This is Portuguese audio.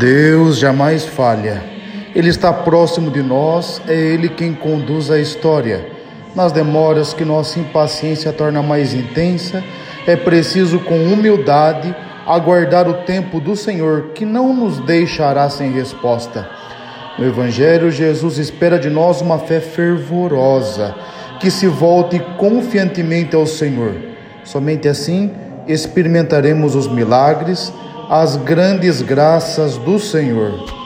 Deus jamais falha. Ele está próximo de nós, é Ele quem conduz a história. Nas demoras que nossa impaciência torna mais intensa, é preciso, com humildade, aguardar o tempo do Senhor, que não nos deixará sem resposta. No Evangelho, Jesus espera de nós uma fé fervorosa, que se volte confiantemente ao Senhor. Somente assim experimentaremos os milagres as grandes graças do Senhor.